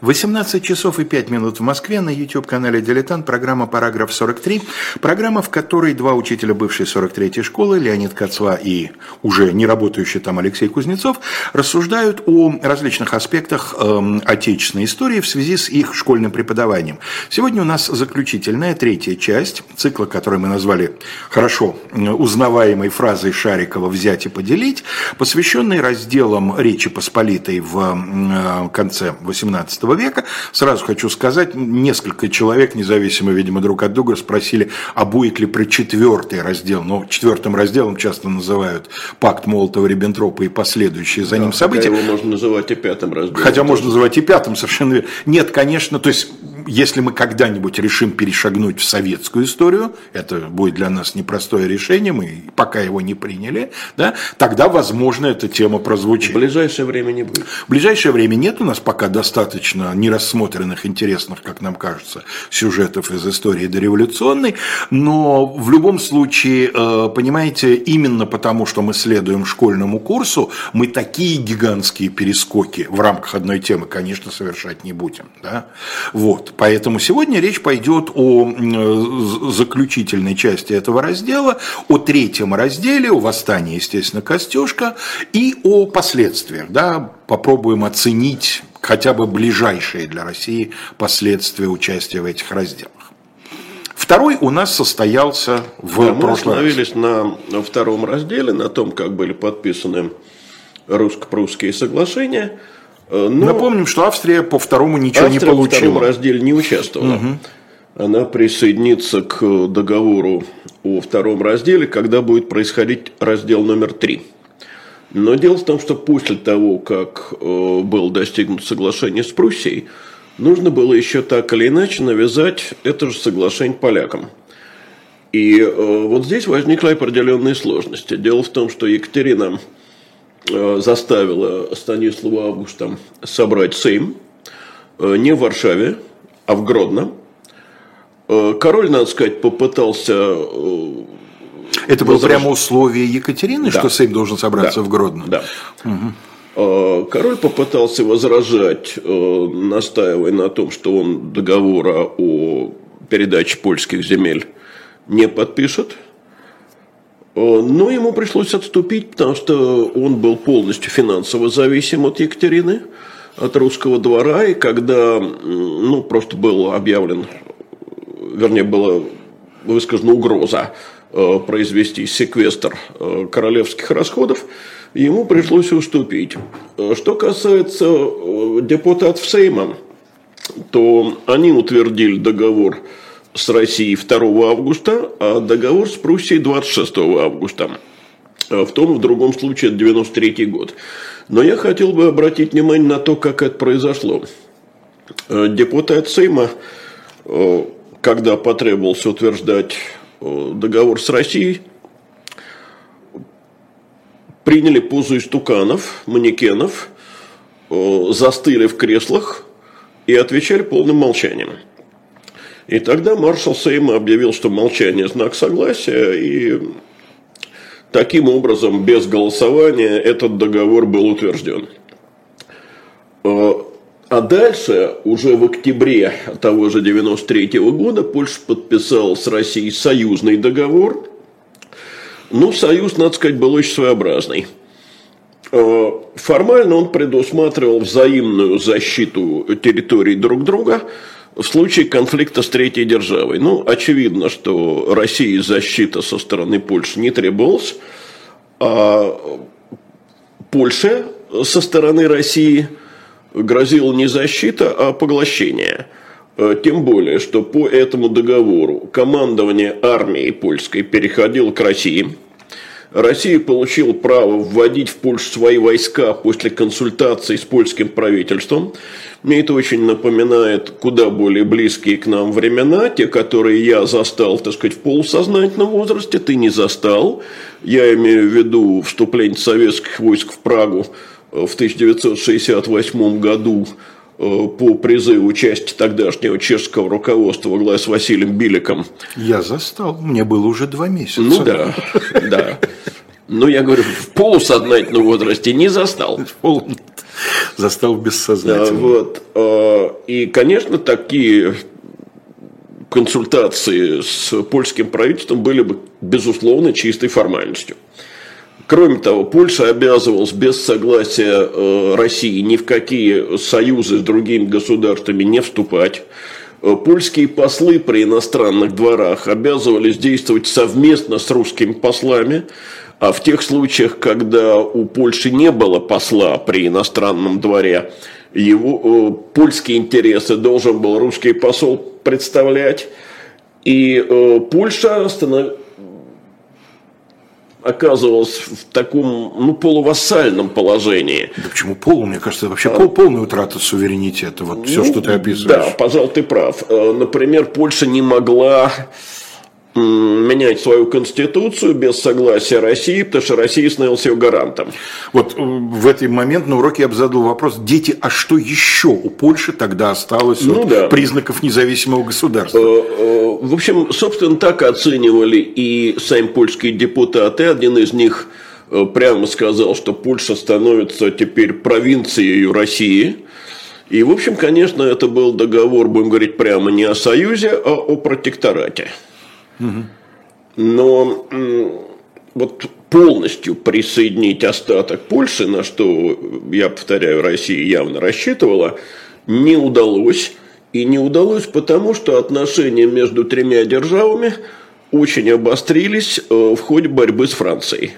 18 часов и 5 минут в Москве на YouTube-канале «Дилетант» программа «Параграф 43». Программа, в которой два учителя бывшей 43-й школы, Леонид Кацва и уже не работающий там Алексей Кузнецов, рассуждают о различных аспектах э, отечественной истории в связи с их школьным преподаванием. Сегодня у нас заключительная, третья часть цикла, который мы назвали хорошо узнаваемой фразой Шарикова «взять и поделить», посвященный разделам Речи Посполитой в э, конце 18 века. Сразу хочу сказать, несколько человек, независимо, видимо, друг от друга, спросили, а будет ли про четвертый раздел. Но четвертым разделом часто называют пакт Молотова-Риббентропа и последующие за да, ним события. Хотя его можно называть и пятым разделом. Хотя можно называть и пятым, совершенно верно. Нет, конечно, то есть если мы когда-нибудь решим перешагнуть в советскую историю, это будет для нас непростое решение, мы пока его не приняли, да, тогда, возможно, эта тема прозвучит. В ближайшее время не будет. В ближайшее время нет у нас пока достаточно нерассмотренных, интересных, как нам кажется, сюжетов из истории дореволюционной, но в любом случае, э, понимаете, именно потому, что мы следуем школьному курсу, мы такие гигантские перескоки в рамках одной темы, конечно, совершать не будем. Да? Вот. Поэтому сегодня речь пойдет о заключительной части этого раздела, о третьем разделе, о восстании, естественно, Костюшка и о последствиях. Да? Попробуем оценить хотя бы ближайшие для России последствия участия в этих разделах. Второй у нас состоялся в да, Мы остановились раз. на втором разделе, на том, как были подписаны русско-прусские соглашения – Э, но Напомним, что Австрия по второму ничего Австрия не получила. Австрия по второму разделе не участвовала. Угу. Она присоединится к договору о втором разделе, когда будет происходить раздел номер три. Но дело в том, что после того, как э, было достигнуто соглашение с Пруссией, нужно было еще так или иначе навязать это же соглашение полякам. И э, вот здесь возникли определенные сложности. Дело в том, что Екатерина Э, заставила Станислава Августа собрать Сейм э, не в Варшаве, а в Гродно. Король, надо сказать, попытался... Это было прямо условие Екатерины, да. что Сейм должен собраться да. в Гродно? Да. Угу. Король попытался возражать, настаивая на том, что он договора о передаче польских земель не подпишет – Э, но ему пришлось отступить, потому что он был полностью финансово зависим от Екатерины, от русского двора. И когда ну, просто был объявлен, вернее, была высказана угроза э, произвести секвестр э, королевских расходов, ему пришлось уступить. Что касается депутатов Сейма, то они утвердили договор с Россией 2 августа, а договор с Пруссией 26 августа. В том, в другом случае, это 93 год. Но я хотел бы обратить внимание на то, как это произошло. Э, депутат Сейма, э, когда потребовался утверждать э, договор с Россией, приняли позу истуканов, манекенов, застыли в креслах и отвечали полным молчанием. И тогда маршал Сейма объявил, что молчание – знак согласия, и таким образом, без голосования, этот договор был утвержден. А дальше, уже в октябре того же 93 -го года, Польша подписала с Россией союзный договор. Ну, союз, надо сказать, был очень своеобразный. Э, формально он предусматривал взаимную защиту территорий друг друга – в случае конфликта с третьей державой. Ну, очевидно, что России защита со стороны Польши не требовалась, а Польше со стороны России грозила не защита, а поглощение. Тем более, что по этому договору командование армией польской переходило к России – Россия получила право вводить в Польшу свои войска после консультаций с польским правительством. Мне это очень напоминает куда более близкие к нам времена, те, которые я застал, так сказать, в полусознательном возрасте, ты не застал. Я имею в виду вступление советских войск в Прагу в 1968 году Э, по призыву части тогдашнего чешского руководства во главе с Василием Биликом. Я застал, мне было уже два месяца. Ну да, да. Ну, я говорю, в полусознательном возрасте не застал. Застал бессознательно. Вот. А, и, конечно, такие консультации с польским правительством были бы, безусловно, чистой формальностью. Кроме того, Польша обязывалась без согласия э, России ни в какие союзы с другими государствами не вступать. Э, польские послы при иностранных дворах обязывались действовать совместно с русскими послами, а в тех случаях, когда у Польши не было посла при иностранном дворе, его э, польские интересы должен был русский посол представлять. И э, Польша станов... оказывалась в таком ну, полувассальном положении. Да почему пол? Мне кажется, это вообще а... полная утрата суверенитета. Вот все, ну, что ты описываешь. Да, пожалуй, ты прав. Э, например, Польша не могла менять свою конституцию без согласия России, потому что Россия становилась ее гарантом. Вот э, в этот момент на уроке я бы задал вопрос, дети, а что еще у Польши тогда осталось ну, да. признаков независимого государства? Э, э, в общем, собственно, так оценивали и сами польские депутаты. Один из них прямо сказал, что Польша становится теперь провинцией России. И, в общем, конечно, это был договор, будем говорить прямо, не о союзе, а о протекторате. Но вот полностью присоединить остаток Польши, на что, я повторяю, Россия явно рассчитывала, не удалось. И не удалось потому, что отношения между тремя державами очень обострились э, в ходе борьбы с Францией.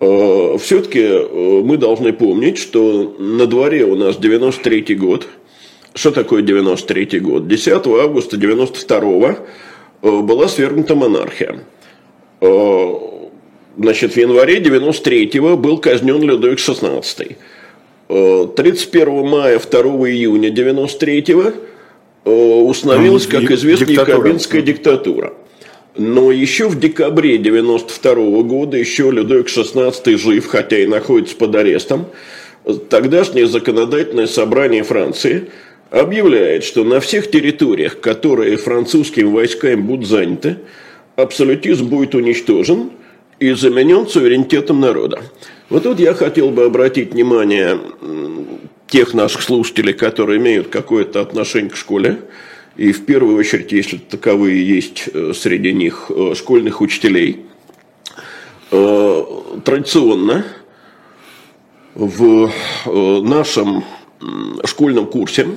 Э, Все-таки э, мы должны помнить, что на дворе у нас 93 год. Что такое 93 год? 10 августа 92 Э, была свергнута монархия. Э, значит, в январе 93-го был казнен Людовик XVI. 31 э, мая, 2 июня 93-го установилась, как известно, якобинская диктатура. Но еще в декабре 92 -го года, еще Людовик XVI жив, хотя и находится под арестом, тогдашнее законодательное собрание Франции – объявляет, что на всех территориях, которые французскими войсками будут заняты, абсолютизм будет уничтожен и заменен суверенитетом народа. Вот тут я хотел бы обратить внимание тех наших слушателей, которые имеют какое-то отношение к школе, и в первую очередь, если таковые есть э, среди них э, школьных учителей, э, традиционно в нашем школьном курсе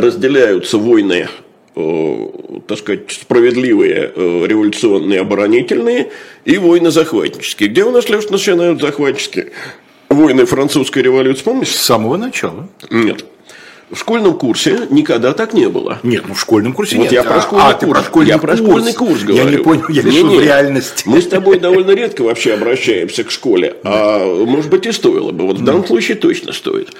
разделяются войны, э, так сказать, справедливые, э, революционные, оборонительные и войны захватнические. Где у нас, Леш, начинают захватческие? Войны французской революции, помнишь? С самого начала. Нет. В школьном курсе никогда так не было. Нет, ну в школьном курсе вот нет. Я про школьный а, курс. Про школьный я курс. про школьный курс говорю. Я не понял, я решил в реальности. Мы с тобой довольно редко вообще обращаемся к школе. А может быть и стоило бы. Вот в данном случае точно стоит.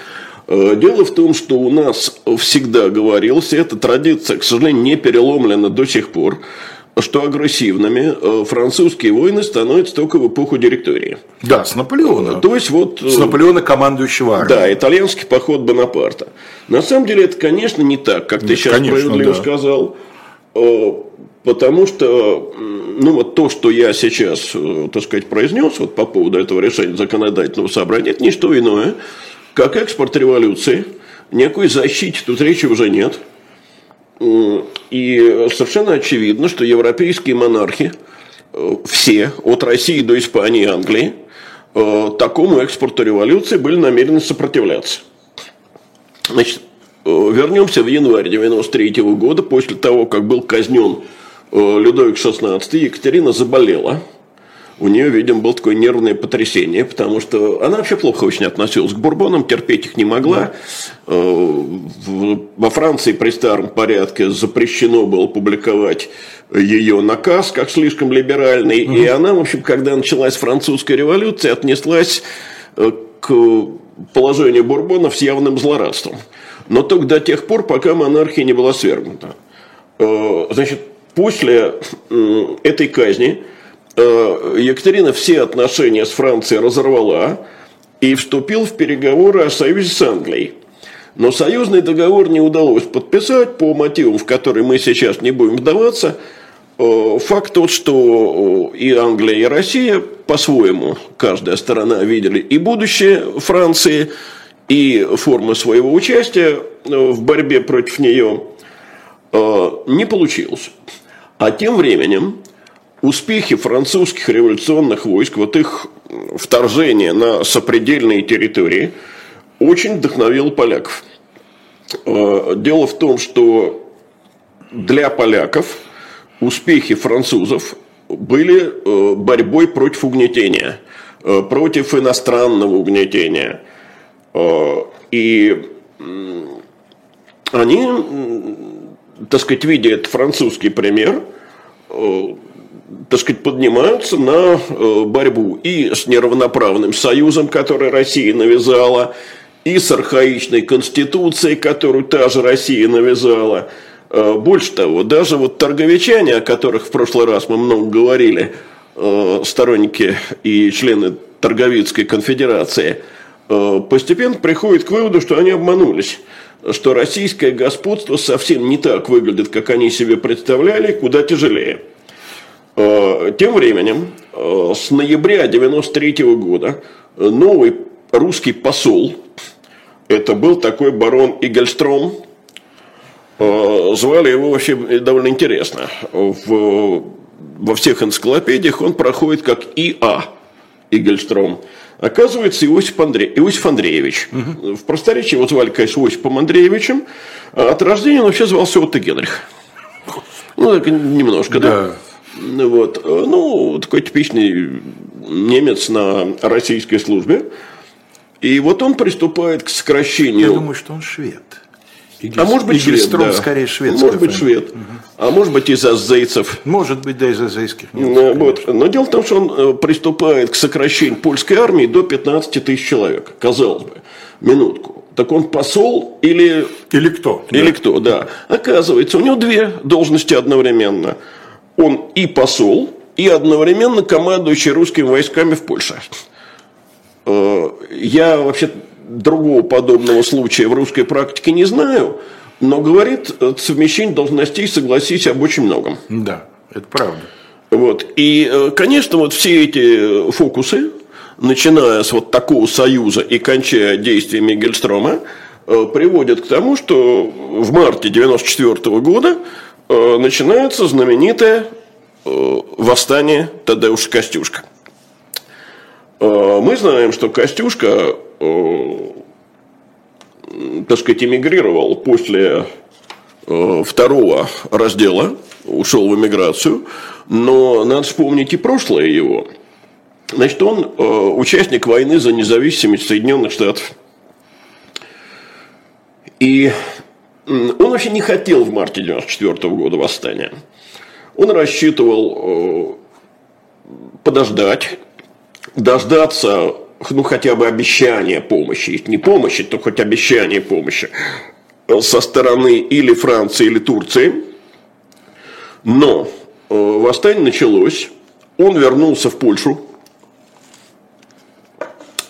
Э, дело в том, что у нас всегда говорилось, и эта традиция, к сожалению, не переломлена до сих пор, что агрессивными э, французские войны становятся только в эпоху директории. Да, с Наполеона. То есть вот... С Наполеона командующего армией. Да, итальянский поход Бонапарта. На самом деле это, конечно, не так, как ты Нет, сейчас конечно, справедливо да. сказал. Э, потому что, ну вот то, что я сейчас, так сказать, произнес вот по поводу этого решения законодательного собрания, это не что иное, как экспорт революции, никакой защиты тут речи уже нет. И совершенно очевидно, что европейские монархи, э, все, от России до Испании и Англии, э, такому экспорту революции были намерены сопротивляться. Значит, э, вернемся в январь 93 года, после того, как был казнен Людовик XVI, Екатерина заболела – у нее, видимо, было такое нервное потрясение, потому что она вообще плохо очень относилась к бурбонам, терпеть их не могла. Э, во Франции при старом порядке запрещено было публиковать ее наказ как слишком либеральный. Угу. И она, в общем, когда началась французская революция, отнеслась э, к положению бурбонов с явным злорадством. Но только до тех пор, пока монархия не была свергнута. Э, значит, после этой казни Екатерина все отношения с Францией разорвала и вступил в переговоры о союзе с Англией. Но союзный договор не удалось подписать по мотивам, в которые мы сейчас не будем вдаваться. Э, факт тот, что э, и Англия, и Россия по-своему, каждая сторона видели и будущее Франции, и формы своего участия в борьбе против нее не получилось. А тем временем успехи французских революционных войск, вот их вторжение на сопредельные территории, очень вдохновил поляков. Дело в том, что для поляков успехи французов были э, борьбой против угнетения, э, против иностранного угнетения. Э, и они, так сказать, видя этот французский пример, так сказать, поднимаются на борьбу и с неравноправным союзом, который Россия навязала, и с архаичной конституцией, которую та же Россия навязала – Э, больше того, даже вот торговичане, о которых в прошлый раз мы много говорили, э, сторонники и члены Торговицкой конфедерации, э, постепенно приходят к выводу, что они обманулись что российское господство совсем не так выглядит, как они себе представляли, куда тяжелее. Тем временем, с ноября 1993 года новый русский посол, это был такой барон Игельстром, Э, звали его вообще довольно интересно. В, во всех энциклопедиях он проходит как И.А. Игельстром. Оказывается, Иосиф, Андре... Иосиф Андреевич. Угу. В просторечии его звали, конечно, Иосифом Андреевичем. А от рождения он вообще звался Отто Генрих. Ну, так немножко, да. да? Вот. Ну, такой типичный немец на российской службе. И вот он приступает к сокращению... Я думаю, что он швед. Игель, а может быть швед, да. скорее шведская Может быть швед. Угу. А может быть из азейцев. Может быть, да, из азейских. Нет, вот. Но дело в том, что он э, приступает к сокращению польской армии до 15 тысяч человек. Казалось бы, минутку. Так он посол или... Или кто. Или да. кто, да. Оказывается, у него две должности одновременно. Он и посол, и одновременно командующий русскими войсками в Польше. Э, я вообще другого подобного случая в русской практике не знаю, но говорит, совмещение должностей, согласись, об очень многом. Да, это правда. Вот. И, э, конечно, вот все эти фокусы, начиная с вот такого союза и кончая действиями Гельстрома, э, приводят к тому, что в марте 1994 года э, начинается знаменитое восстание Тадеуша Костюшка. Мы знаем, что Костюшка Э, так сказать, эмигрировал после э, второго раздела, ушел в эмиграцию, но надо вспомнить и прошлое его. Значит, он э, участник войны за независимость Соединенных Штатов. И он вообще не хотел в марте 1994 года восстания. Он рассчитывал подождать, дождаться ну, хотя бы обещание помощи, если не помощи, то хоть обещание помощи со стороны или Франции, или Турции. Но э, восстание началось, он вернулся в Польшу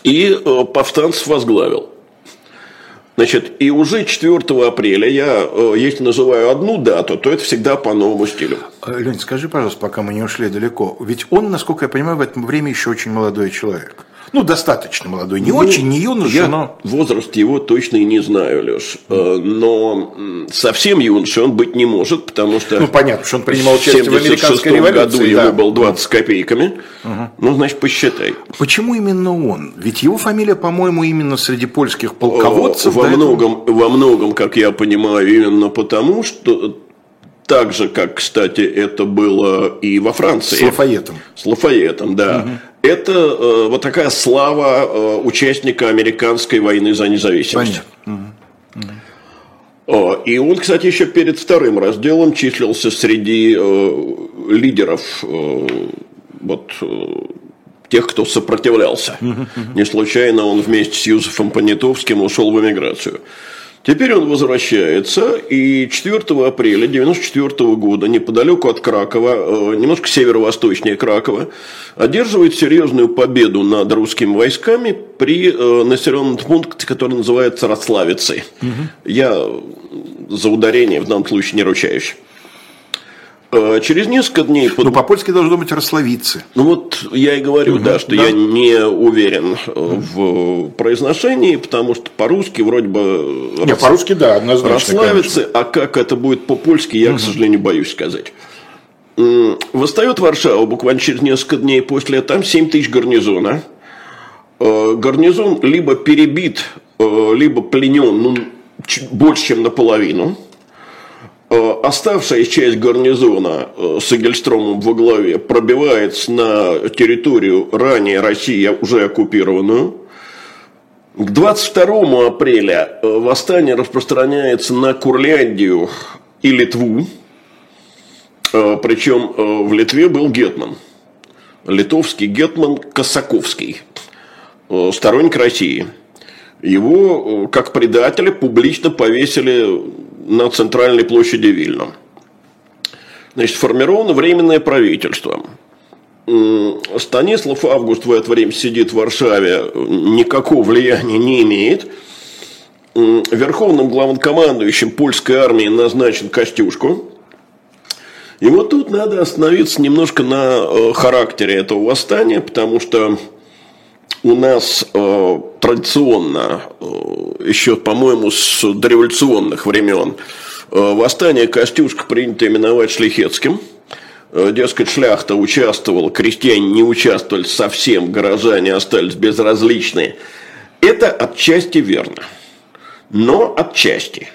и э, повстанцев возглавил. Значит, и уже 4 апреля я, э, если называю одну дату, то это всегда по новому стилю. Лень, скажи, пожалуйста, пока мы не ушли далеко, ведь он, насколько я понимаю, в это время еще очень молодой человек. Ну, достаточно молодой. Не ну, очень, не юноша, я но... возраст его точно и не знаю, Леш. Mm. Но совсем юношей он быть не может, потому что... Ну, понятно, что он принимал участие в американской революции. году да. ему был 20 копейками. Угу. Ну, значит, посчитай. Почему именно он? Ведь его фамилия, по-моему, именно среди польских полководцев. Во многом, этого... во многом, как я понимаю, именно потому, что так же, как, кстати, это было и во Франции. С Лафаетом. С Лафаетом, да. Угу. Это э, вот такая слава э, участника американской войны за независимость. Понятно. Угу. И он, кстати, еще перед вторым разделом числился среди э, лидеров э, вот, э, тех, кто сопротивлялся. Угу, Не случайно он вместе с Юзефом Понятовским ушел в эмиграцию. Теперь он возвращается, и 4 апреля 1994 года, неподалеку от Кракова, э, немножко северо-восточнее Кракова, одерживает серьезную победу над русскими войсками при э, населенном пункте, который называется Рославицей. Угу. Я за ударение в данном случае не ручаюсь. Э, через несколько дней... Под... Ну, по-польски должно быть «рассловицы». Ну, вот я и говорю, угу, да, что да. я не уверен э, в произношении, потому что по-русски вроде бы... Не, рас... по-русски, да, однозначно. «Расславицы», конечно. а как это будет по-польски, я, угу. к сожалению, боюсь сказать. Восстает Варшава буквально через несколько дней после, там 7 тысяч гарнизона. Э, гарнизон либо перебит, либо пленен ну, больше, чем наполовину – Э, оставшаяся часть гарнизона э, с Эгельстромом во главе пробивается на территорию ранее России уже оккупированную. К 22 апреля э, восстание распространяется на Курляндию и Литву. Причем в Литве был гетман. Литовский гетман Косаковский, сторонник России. Его, как предателя, публично повесили на центральной площади Вильна. Значит, сформировано временное правительство. Станислав Август в это время сидит в Варшаве, никакого влияния не имеет. Верховным главнокомандующим польской армии назначен Костюшку. И вот тут надо остановиться немножко на э, характере этого восстания, потому что у нас э, традиционно, э, еще, по-моему, с дореволюционных времен, э, восстание Костюшка принято именовать Шлихетским. Э, дескать, шляхта участвовала, крестьяне не участвовали совсем, горожане остались безразличные. Это отчасти верно. Но отчасти.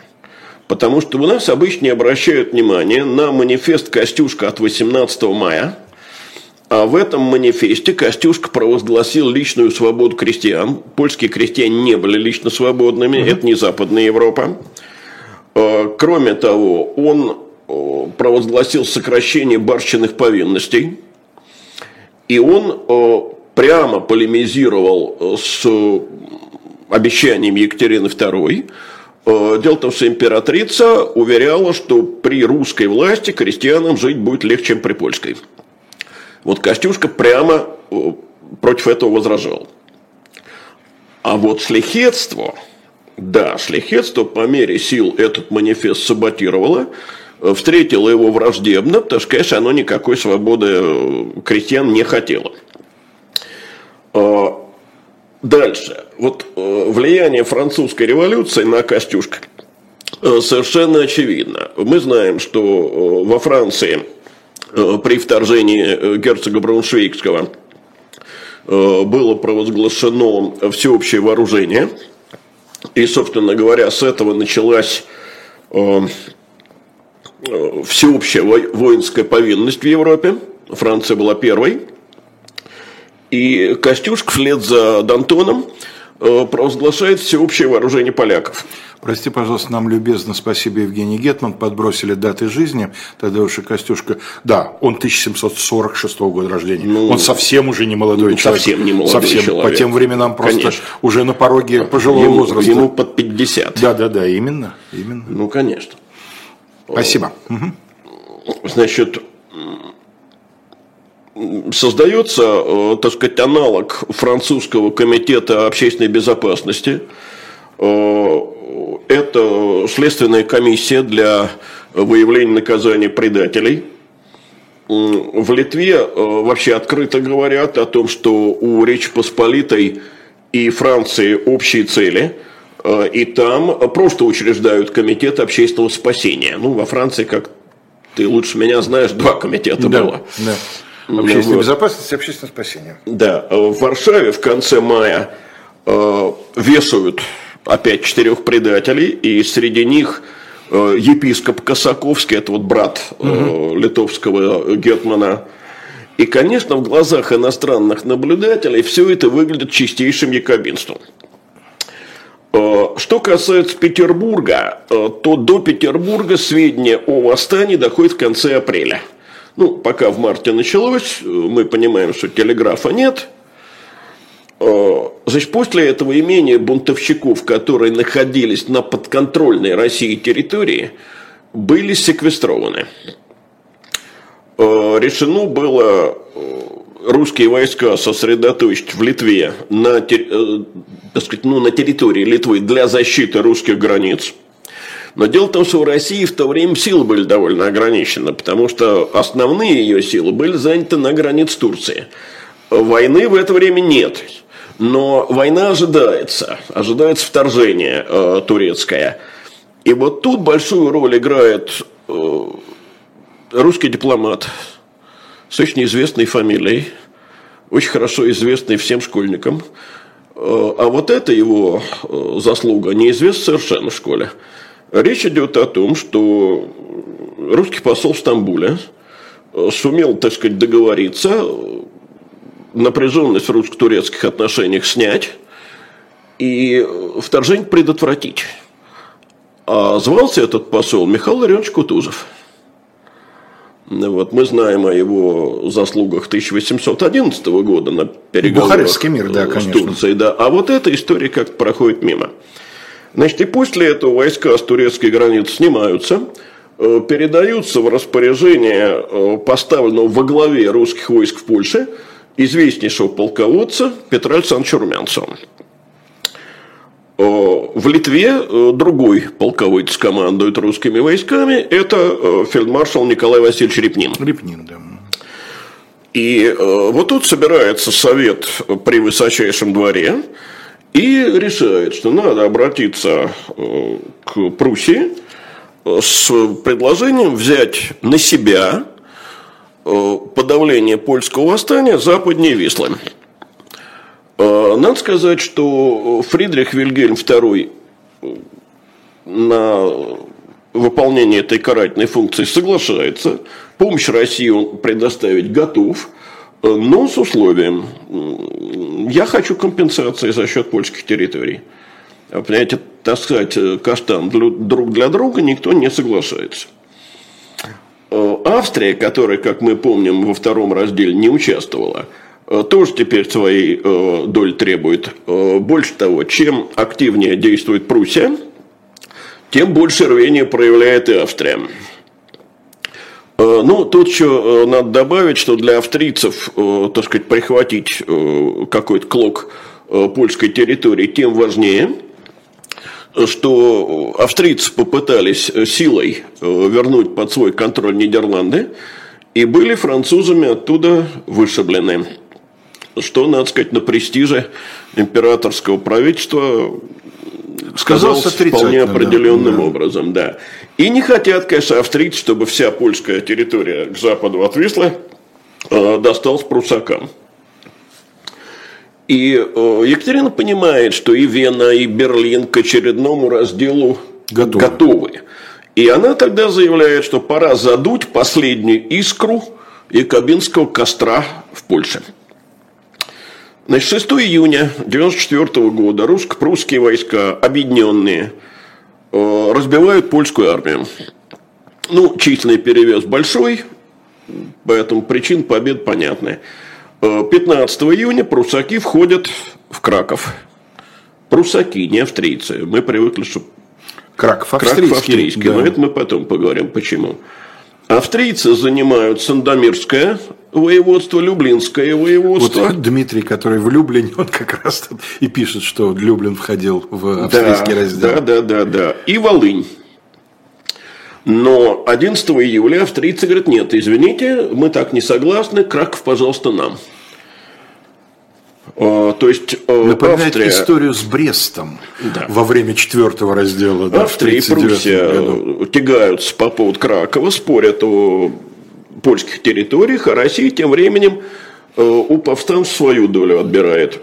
Потому что у нас обычно не обращают внимания на манифест Костюшка от 18 мая – а в этом манифесте Костюшка провозгласил личную свободу крестьян. Польские крестьяне не были лично свободными, угу. это не Западная Европа. А, кроме того, он провозгласил сокращение барщиных повинностей. И он прямо полемизировал с обещанием Екатерины II. Дело в том, что императрица уверяла, что при русской власти крестьянам жить будет легче, чем при польской. Вот Костюшка прямо э, против этого возражал. А вот шляхетство, да, шляхетство по мере сил этот манифест саботировало, э, встретило его враждебно, потому что, конечно, оно никакой свободы э, крестьян не хотело. Дальше. Вот влияние французской революции на Костюшка совершенно очевидно. Мы знаем, что во Франции при вторжении э, герцога Брауншвейгского э, было провозглашено всеобщее вооружение. И, собственно говоря, с этого началась всеобщая воинская повинность в Европе. Франция была первой. И Костюшка вслед за Д'Антоном провозглашает всеобщее вооружение поляков. Прости, пожалуйста, нам любезно, спасибо, Евгений Гетман, подбросили даты жизни, тогда уже Костюшка, да, он 1746 года рождения, ну, он совсем уже не молодой ну, человек. Совсем не молодой совсем, человек. По тем временам просто конечно. уже на пороге пожилого ему, возраста. Ему под 50. Да, да, да, именно, именно. Ну, конечно. Спасибо. Значит, создается, э, так сказать, аналог французского комитета общественной безопасности э, это следственная комиссия для выявления наказания предателей. В Литве э, вообще открыто говорят о том, что у Речи Посполитой и Франции общие цели, и там просто учреждают комитет общественного спасения. Ну, во Франции, как ты лучше меня знаешь, два комитета да, было. Да. Общественная вот. безопасность и общественное спасение. Да. В Варшаве в конце мая э, вешают опять четырех предателей, и среди них э, епископ Косаковский, это вот брат угу. литовского гетмана. И, конечно, в глазах иностранных наблюдателей все это выглядит чистейшим якобинством. Э, что касается Петербурга, то до Петербурга сведения о восстании доходят в конце апреля. Ну, пока в марте началось, мы понимаем, что телеграфа нет – Э, значит, после этого имения бунтовщиков, которые находились на подконтрольной России территории, были секвестрованы. Э, решено было э, русские войска сосредоточить в Литве на, так сказать, ну, на территории Литвы для защиты русских границ. Но дело в том, что в России в то время силы были довольно ограничены, потому что основные ее силы были заняты на границе Турции. Войны в это время нет. Но война ожидается, ожидается вторжение э, турецкое. И вот тут большую роль играет э, русский дипломат с очень известной фамилией, очень хорошо известный всем школьникам. Э, а вот это его э, заслуга неизвестна совершенно в школе. Речь идет о том, что русский посол в Стамбуле э, сумел, так сказать, договориться, напряженность в русско-турецких отношениях снять и вторжение предотвратить. А звался этот посол Михаил Ларионович Кутузов. Вот, мы знаем о его заслугах 1811 года на переговорах мир, да, с Турцией. Да. А вот эта история как-то проходит мимо. Значит, и после этого войска с турецкой границы снимаются, э, передаются в распоряжение э, поставленного во главе русских войск в Польше известнейшего полководца Петра Александровича Румянцева. Э, в Литве другой полководец командует русскими войсками, это фельдмаршал Николай Васильевич Репнин. Репнин, да. И вот тут собирается совет при высочайшем дворе, и решает, что надо обратиться э, к Пруссии э, с предложением взять на себя э, подавление польского восстания западнее Вислы. Надо сказать, что Фридрих Вильгельм II на выполнение этой карательной функции соглашается. Помощь России он предоставить готов – но с условием, я хочу компенсации за счет польских территорий. А, понимаете, таскать э, каштан друг для друга никто не соглашается. Э, Австрия, которая, как мы помним, во втором разделе не участвовала, э, тоже теперь своей доли требует. Больше того, чем активнее действует Пруссия, тем больше рвения проявляет и Австрия. Э, ну, тут еще э, надо добавить, что для австрийцев, э, так сказать, прихватить какой-то клок польской территории тем важнее, что австрийцы попытались силой вернуть под свой контроль Нидерланды и были французами оттуда вышиблены. Что, надо сказать, на престиже императорского правительства сказался вполне определенным да. образом, да. И не хотят, конечно, австрийцы, чтобы вся польская территория к западу от Вислы э, досталась прусакам. И э, Екатерина понимает, что и Вена, и Берлин к очередному разделу готовы. готовы. И она тогда заявляет, что пора задуть последнюю искру якобинского костра в Польше. Значит, 6 июня 1994 года русско-прусские войска, объединенные, э, разбивают польскую армию. Ну, численный перевес большой, поэтому причин побед понятны. 15 э, июня прусаки входят в Краков. Прусаки, не австрийцы. Мы привыкли, что Краков австрийский. Краков австрийский, да. но это мы потом поговорим, почему. Австрийцы занимают Сандомирское воеводство, Люблинское воеводство. Вот Дмитрий, который в Люблине, он как раз и пишет, что Люблин входил в австрийский да, раздел. Да, да, да, да. И Волынь. Но 11 июля австрийцы говорят, нет, извините, мы так не согласны, Краков, пожалуйста, нам. А, то есть э, Напоминает Австрия... историю с Брестом да. во время четвертого раздела. Да, Австрия и Пруссия году. тягаются по поводу Кракова, спорят о польских территориях, а Россия тем временем э, у повстанцев свою долю отбирает.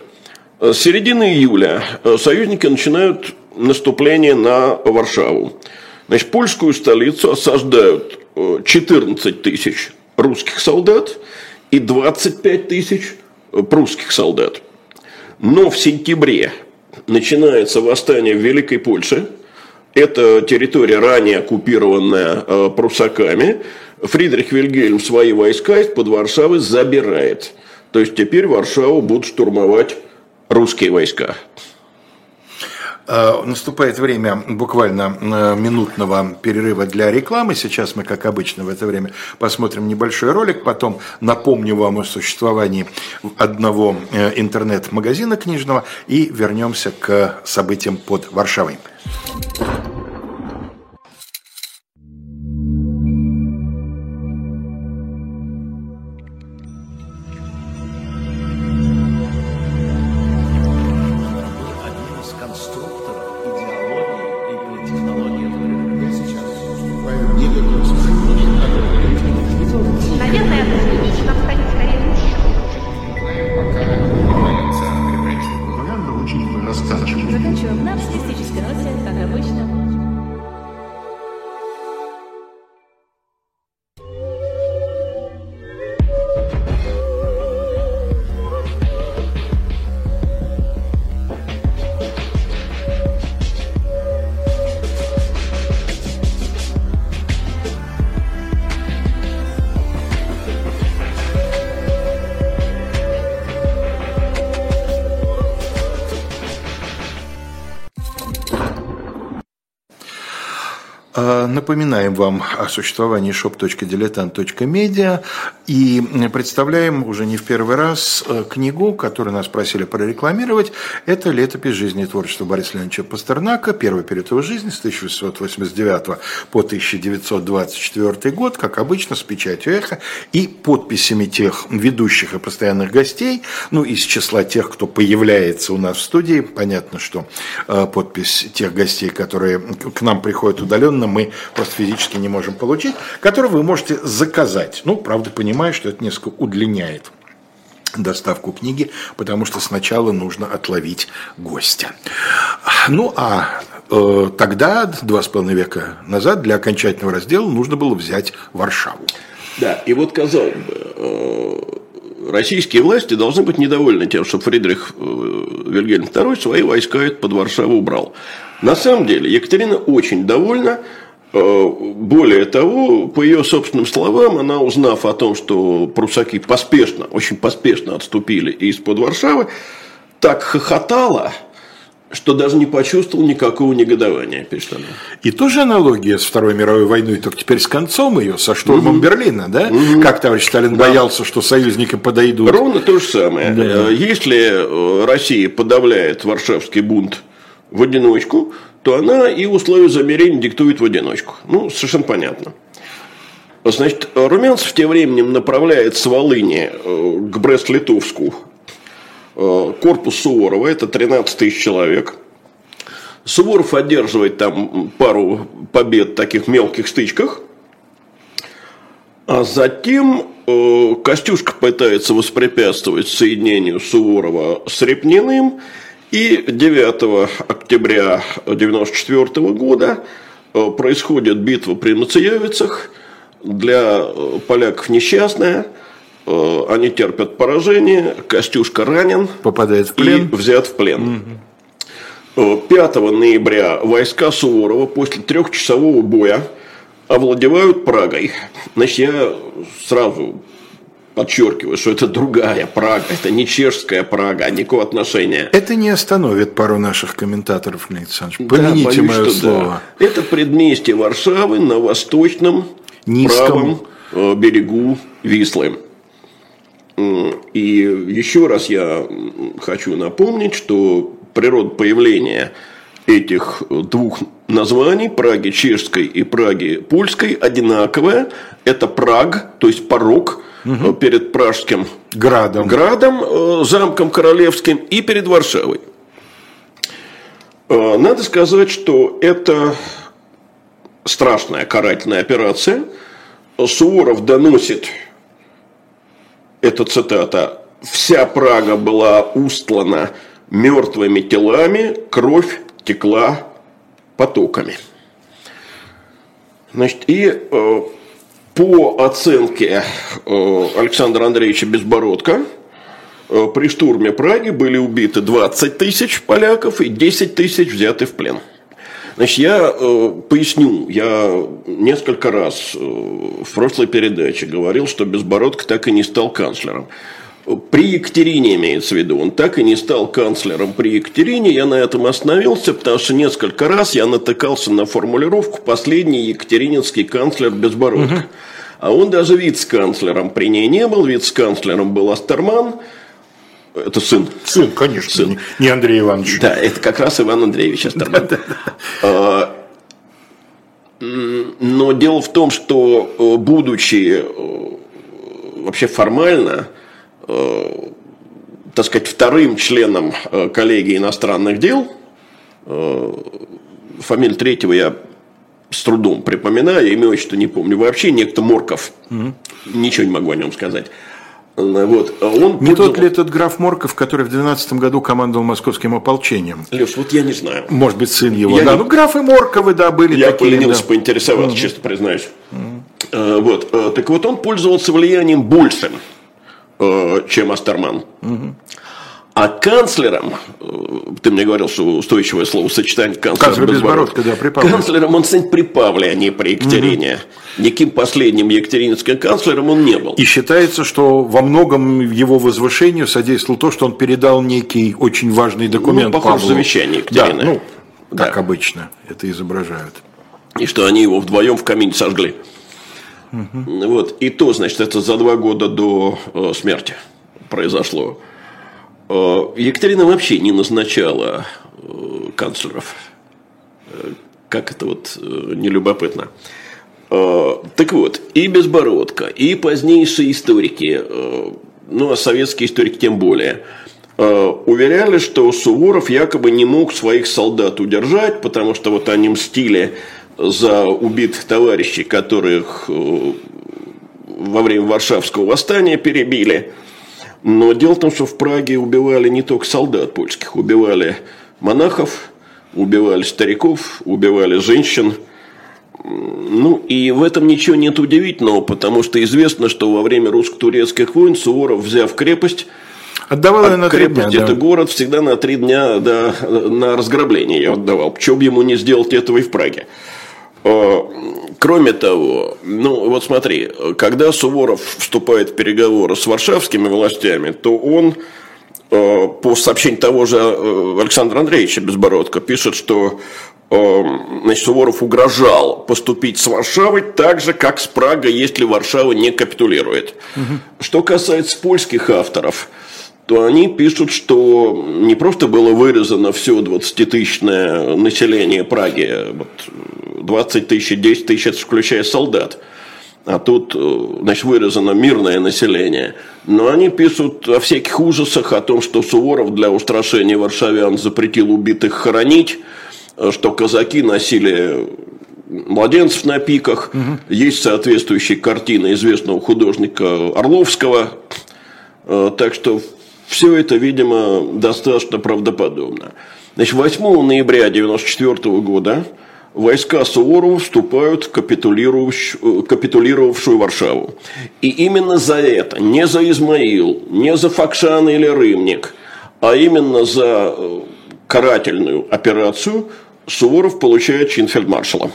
С середины июля э, союзники начинают наступление на Варшаву. Значит, польскую столицу осаждают 14 тысяч русских солдат и 25 тысяч прусских солдат. Но в сентябре начинается восстание в Великой Польше. Это территория, ранее оккупированная э, прусаками. Фридрих Вильгельм свои войска из-под Варшавы забирает. То есть теперь Варшаву будут штурмовать русские войска. Э, наступает время буквально э, минутного перерыва для рекламы. Сейчас мы, как обычно, в это время посмотрим небольшой ролик. Потом напомню вам о существовании одного э, интернет-магазина книжного и вернемся к событиям под Варшавой. напоминаю, напоминаем вам о существовании shop.diletant.media и представляем уже не в первый раз э, книгу, которую нас просили прорекламировать. Это «Летопись жизни и творчества Бориса Леонидовича Пастернака. Первый период его жизни с 1889 по 1924 год, как обычно, с печатью эхо и подписями тех ведущих и постоянных гостей, ну, из числа тех, кто появляется у нас в студии. Понятно, что э, подпись тех гостей, которые к нам приходят удаленно, мы просто физически не можем получить, которые вы можете заказать. Ну, правда, понимаю, что это несколько удлиняет доставку книги, потому что сначала нужно отловить гостя. Ну, а э, тогда, два с половиной века назад, для окончательного раздела нужно было взять Варшаву. Да, и вот, казалось бы, э, российские власти должны быть недовольны тем, что Фридрих э, Вильгельм II свои войска под Варшаву убрал. На самом деле Екатерина очень довольна. Э, более того, по ее собственным словам, она, узнав о том, что прусаки поспешно, очень поспешно отступили из-под Варшавы, так хохотала, что даже не почувствовал никакого негодования, пишет она. И тоже аналогия с Второй мировой войной, только теперь с концом ее, со штурмом угу. Берлина, да? Угу. Как товарищ Сталин да. боялся, что союзники подойдут. Ровно то же самое. Да. Э, если э, Россия подавляет Варшавский бунт в одиночку, то она и условия замерения диктует в одиночку. Ну, совершенно понятно. Значит, Румянцев тем временем направляет с Волыни э, к Брест-Литовску Э, корпус Суворова, это 13 тысяч человек. Суворов одерживает там пару побед в таких мелких стычках. А затем э, Костюшка пытается воспрепятствовать соединению Суворова с Репниным. И 9 октября 1994 года э, происходит битва при Нациевицах. Для поляков несчастная – Э, они терпят поражение, Костюшка ранен. Попадает в плен. И взят в плен. Угу. 5 ноября войска Суворова после трехчасового боя овладевают Прагой. Значит, я сразу подчеркиваю, что это другая Прага, это не чешская Прага, никакого отношения. Это не остановит пару наших комментаторов, Леонид Александрович. Помяните да, боюсь, мое слово. Да. Это предместье Варшавы на восточном Низком. правом э, берегу Вислы. И еще раз я хочу напомнить, что природа появления этих двух названий, Праги чешской и Праги польской, одинаковая. Это Праг, то есть порог угу. перед пражским градом, градом, э, замком королевским и перед Варшавой. Э, надо сказать, что это страшная карательная операция. Суворов доносит это цитата, «Вся Прага была устлана мертвыми телами, кровь текла потоками». Значит, и э, по оценке э, Александра Андреевича Безбородко, э, при штурме Праги были убиты 20 тысяч поляков и 10 тысяч взяты в плен. Значит, я э, поясню, я несколько раз э, в прошлой передаче говорил, что Безбородко так и не стал канцлером. При Екатерине имеется в виду, он так и не стал канцлером при Екатерине, я на этом остановился, потому что несколько раз я натыкался на формулировку «последний екатерининский канцлер Безбородко». Угу. А он даже вице-канцлером при ней не был, вице-канцлером был Астерман, это сын. Сын, конечно, сын. не Андрей Иванович. Да, это как раз Иван Андреевич Астерман. А, но дело в том, что э, будучи э, вообще формально, так сказать, вторым членом коллегии иностранных дел, фамилию третьего я с трудом припоминаю, имя отчество не помню вообще, некто Морков, угу. ничего не могу о нем сказать. Вот. Он не тот ли этот граф Морков, который в 12 году командовал московским ополчением? Леш, вот я не знаю. Может быть, сын его. Я да, не... ну графы Морковы, да, были я такие. Я поленился да. поинтересоваться, угу. честно признаюсь. Угу. Вот. Так вот, он пользовался влиянием большим, э, чем Астерман. Угу. А канцлером, э, ты мне говорил, что устойчивое словосочетание канцлер, канцлер Безбородко, да, при Павле. Канцлером он станет при Павле, а не при Екатерине. Угу. Никаким последним екатерининским канцлером он не был. И считается, что во многом его возвышению содействовало то, что он передал некий очень важный документ ну, похоже, Павлу. завещание Екатерины. Да, ну, как да. обычно это изображают. и что они его вдвоем в камине сожгли. Угу. Вот. И то, значит, это за два года до э, смерти произошло. Э, Екатерина вообще не назначала э, канцлеров. Как это вот нелюбопытно. Так вот, и Безбородко, и позднейшие историки, ну а советские историки тем более – уверяли, что Суворов якобы не мог своих солдат удержать, потому что вот они мстили за убитых товарищей, которых э, во время Варшавского восстания перебили. Но дело в том, что в Праге убивали не только солдат польских, убивали монахов, убивали стариков, убивали женщин. Ну, и в этом ничего нет удивительного, потому что известно, что во время русско-турецких войн Суворов, взяв крепость, Отдавал ее на три дня. Это да. город всегда на три дня да, на разграбление я отдавал. Почему бы ему не сделать этого и в Праге? А, кроме того, ну вот смотри, когда Суворов вступает в переговоры с варшавскими властями, то он а, по сообщению того же а, Александра Андреевича Безбородко пишет, что значит, Суворов угрожал поступить с Варшавой так же, как с Прагой, если Варшава не капитулирует. Угу. Что касается польских авторов – то они пишут, что не просто было вырезано все 20-тысячное население Праги, вот 20 тысяч, 10 тысяч, это включая солдат, а тут, значит, вырезано мирное население. Но они пишут о всяких ужасах, о том, что Суворов для устрашения варшавян запретил убитых хоронить, что казаки носили младенцев на пиках. Угу. Есть соответствующие картины известного художника Орловского. Э, так что все это, видимо, достаточно правдоподобно. Значит, 8 ноября 1994 года войска Суворова вступают в капитулировавшую, капитулировавшую Варшаву. И именно за это, не за Измаил, не за Факшан или Рымник, а именно за э, карательную операцию Суворов получает чин фельдмаршала.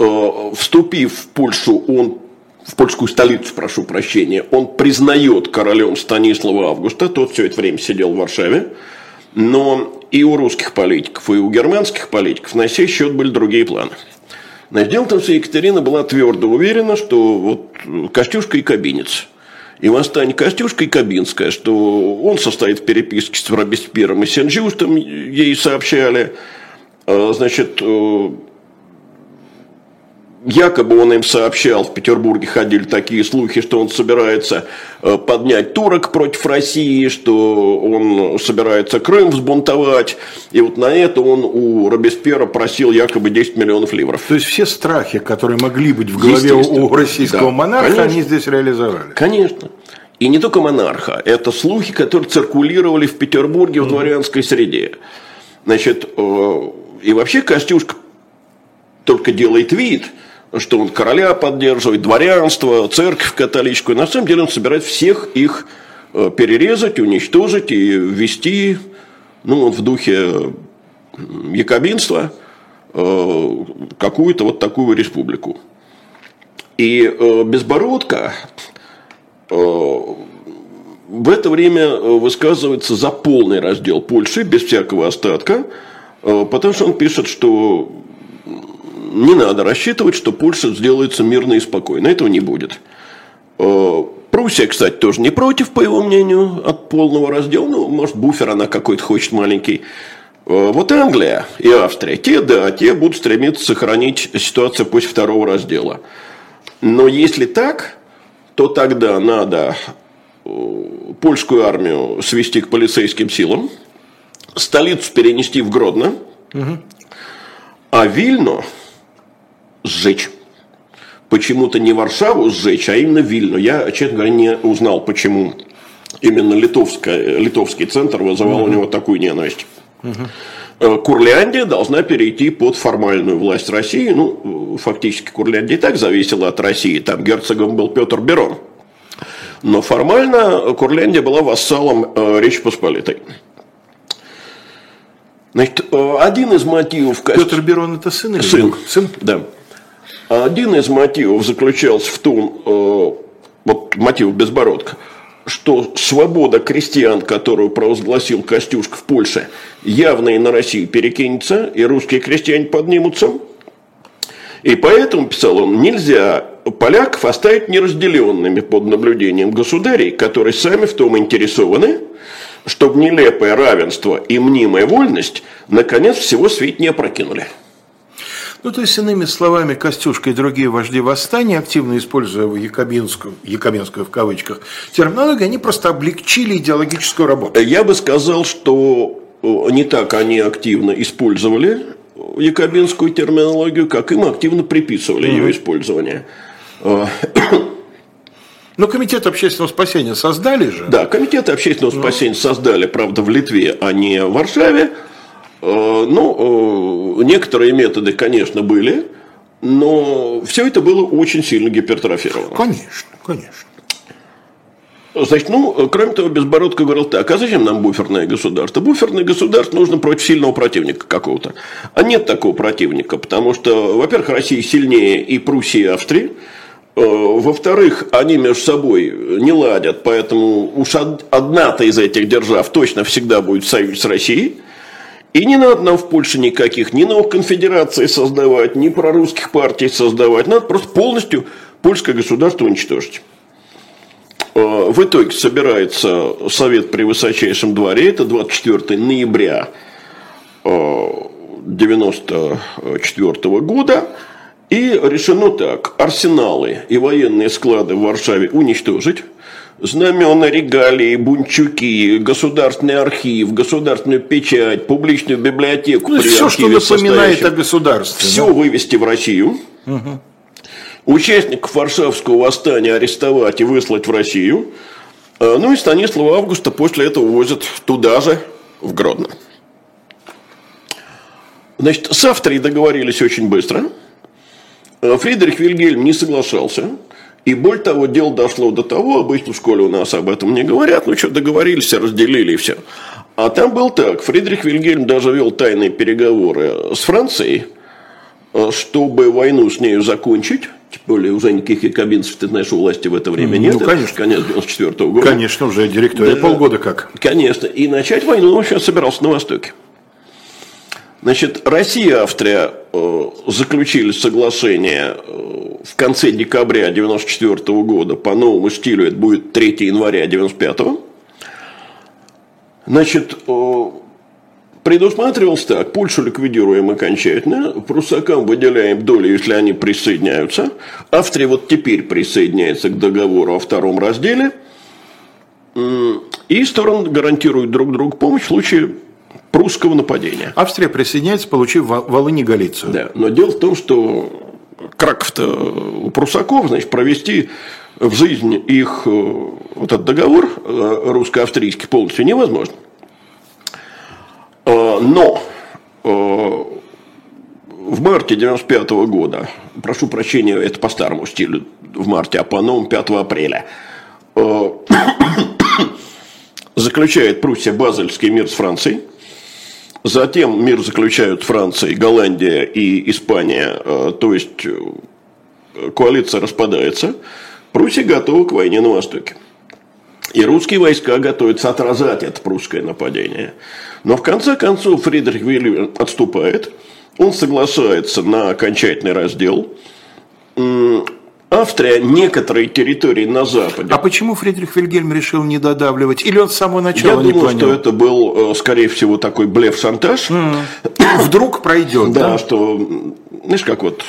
Э, вступив в Польшу, он в польскую столицу, прошу прощения, он признает королем Станислава Августа, тот все это время сидел в Варшаве, но и у русских политиков, и у германских политиков на сей счет были другие планы. Значит, дело в том, что Екатерина была твердо уверена, что вот Костюшка и Кабинец. И восстание Костюшка и Кабинская, что он состоит в переписке с Робеспьером и Сен-Жюстом, ей сообщали. А, значит, э, Якобы он им сообщал, в Петербурге ходили такие слухи, что он собирается э, поднять турок против России, что он собирается Крым взбунтовать. И вот на это он у Робеспьера просил якобы 10 миллионов ливров. То есть все страхи, которые могли быть в голове у российского да, монарха, конечно. они здесь реализовали. Конечно. И не только монарха, это слухи, которые циркулировали в Петербурге в дворянской среде. Значит, э, и вообще Костюшка только делает вид – что он короля поддерживает, дворянство, церковь католическую. На самом деле он собирает всех их э, перерезать, уничтожить и ввести ну, в духе якобинства э, какую-то вот такую республику. И э, Безбородко в это время высказывается за полный раздел Польши, без всякого остатка, потому что он пишет, что не надо рассчитывать, что Польша сделается мирно и спокойно. Этого не будет. Э, Пруссия, кстати, тоже не против, по его мнению, от полного раздела. Ну, может, буфер она какой-то хочет маленький. Э, вот Англия и Австрия, те, да, те будут стремиться сохранить ситуацию после второго раздела. Но если так, то тогда надо э, польскую армию свести к полицейским силам, столицу перенести в Гродно, угу. а Вильно сжечь. Почему-то не Варшаву сжечь, а именно Вильну. Я, честно говоря, не узнал, почему именно литовская, литовский центр вызывал угу. у него такую ненависть. Угу. Курляндия должна перейти под формальную власть России. Ну, фактически Курляндия и так зависела от России. Там герцогом был Петр Берон. Но формально Курляндия была вассалом э, Речи Посполитой. Значит, э, один из мотивов... Петр Берон это сын или Сын. Сын, да. Один из мотивов заключался в том, э, вот мотив Безбородка, что свобода крестьян, которую провозгласил Костюшка в Польше, явно и на России перекинется, и русские крестьяне поднимутся. И поэтому, писал он, нельзя поляков оставить неразделенными под наблюдением государей, которые сами в том интересованы, чтобы нелепое равенство и мнимая вольность наконец всего свет не опрокинули. Ну, то есть, иными словами, Костюшка и другие вожди восстания, активно используя якобинскую, якобинскую в кавычках терминологию, они просто облегчили идеологическую работу. Я бы сказал, что э, не так они активно использовали якобинскую терминологию, как им активно приписывали mm-hmm. ее использование. Но ну, комитет общественного спасения создали же? Да, комитет общественного ну. спасения создали, правда, в Литве, а не в Варшаве. Э, ну, э, некоторые методы, конечно, были, но все это было очень сильно гипертрофировано. Конечно, конечно. Значит, ну, кроме того, Безбородко говорил так, а зачем нам буферное государство? Буферное государство нужно против сильного противника какого-то. А нет такого противника, потому что, во-первых, Россия сильнее и Пруссии, и Австрии. Э, во-вторых, они между собой не ладят, поэтому уж одна-то из этих держав точно всегда будет в союзе с Россией. И не надо нам в Польше никаких, ни новых конфедераций создавать, ни прорусских партий создавать. Надо просто полностью польское государство уничтожить. Э, в итоге собирается совет при высочайшем дворе, это 24 ноября 1994 э, года. И решено так, арсеналы и военные склады в Варшаве уничтожить, знамена, регалии, бунчуки, государственный архив, государственную печать, публичную библиотеку. Ну, все, что напоминает о государстве. Все да? вывести в Россию. Угу. Участников Варшавского восстания арестовать и выслать в Россию. А, ну и Станислава Августа после этого возят туда же, в Гродно. Значит, с Австрией договорились очень быстро. А, Фридрих Вильгельм не соглашался. И более того, дело дошло до того, обычно в школе у нас об этом не говорят, ну что, договорились, разделили и все. А там был так, Фридрих Вильгельм даже вел тайные переговоры с Францией, э, чтобы войну с нею закончить, тем более уже никаких якобинцев, ты знаешь, у власти в это время нет. Ну, конечно. конец 94 -го года. Конечно, уже директория да, полгода как. Конечно. И начать войну он сейчас собирался на Востоке. Значит, Россия и Австрия э, заключили соглашение э, в конце декабря 1994 года по новому стилю, это будет 3 января 1995. Значит, э, предусматривалось так, Польшу ликвидируем окончательно, прусакам выделяем долю, если они присоединяются. Австрия вот теперь присоединяется к договору о втором разделе. И стороны гарантируют друг другу помощь в случае прусского нападения. Австрия присоединяется, получив Волынь и Галицию. Да, но дело в том, что Краков-то у прусаков, значит, провести в жизнь их э, вот этот договор э, русско-австрийский полностью невозможно. Э, но в марте 95 года, прошу прощения, это по старому стилю в марте, а по новому 5 апреля, заключает Пруссия Базельский мир с Францией – Затем мир заключают Франция, Голландия и Испания, э, то есть э, коалиция распадается. Пруссия готова к войне на Востоке. И русские войска готовятся отразать это прусское нападение. Но в конце концов Фридрих Вильгельм отступает. Он соглашается на окончательный раздел. Австрия некоторые территории на Западе. А почему Фридрих Вильгельм решил не додавливать? Или он с самого начала Я не думаю, что это был, э, скорее всего, такой блеф-шантаж. Mm. Вдруг пройдет, да? Да, что, знаешь, как вот...